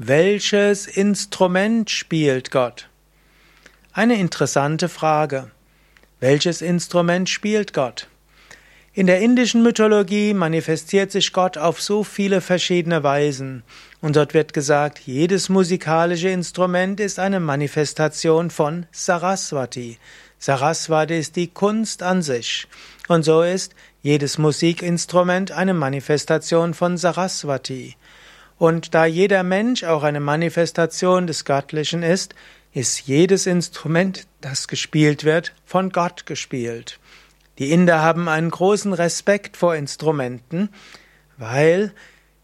Welches Instrument spielt Gott? Eine interessante Frage. Welches Instrument spielt Gott? In der indischen Mythologie manifestiert sich Gott auf so viele verschiedene Weisen. Und dort wird gesagt, jedes musikalische Instrument ist eine Manifestation von Saraswati. Saraswati ist die Kunst an sich. Und so ist jedes Musikinstrument eine Manifestation von Saraswati. Und da jeder Mensch auch eine Manifestation des Göttlichen ist, ist jedes Instrument, das gespielt wird, von Gott gespielt. Die Inder haben einen großen Respekt vor Instrumenten, weil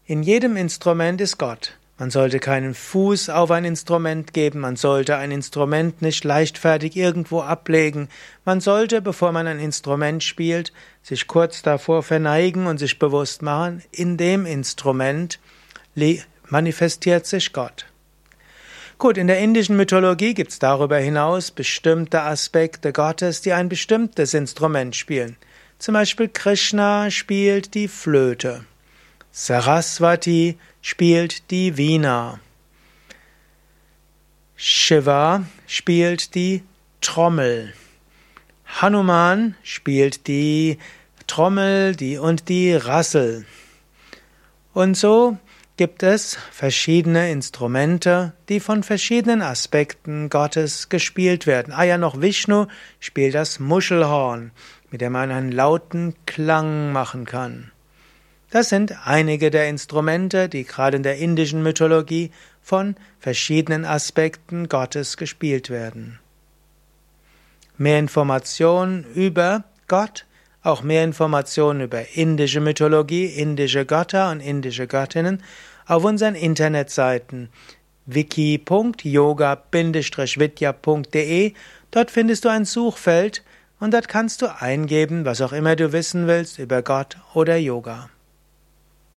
in jedem Instrument ist Gott. Man sollte keinen Fuß auf ein Instrument geben, man sollte ein Instrument nicht leichtfertig irgendwo ablegen, man sollte, bevor man ein Instrument spielt, sich kurz davor verneigen und sich bewusst machen, in dem Instrument manifestiert sich Gott. Gut, in der indischen Mythologie gibt es darüber hinaus bestimmte Aspekte Gottes, die ein bestimmtes Instrument spielen. Zum Beispiel Krishna spielt die Flöte. Saraswati spielt die Vina. Shiva spielt die Trommel. Hanuman spielt die Trommel die und die Rassel. Und so gibt es verschiedene Instrumente, die von verschiedenen Aspekten Gottes gespielt werden. Ah ja, noch Vishnu spielt das Muschelhorn, mit dem man einen lauten Klang machen kann. Das sind einige der Instrumente, die gerade in der indischen Mythologie von verschiedenen Aspekten Gottes gespielt werden. Mehr Informationen über Gott auch mehr Informationen über indische Mythologie, indische Götter und indische Göttinnen auf unseren Internetseiten wiki.yoga-vidya.de. Dort findest du ein Suchfeld und dort kannst du eingeben, was auch immer du wissen willst über Gott oder Yoga.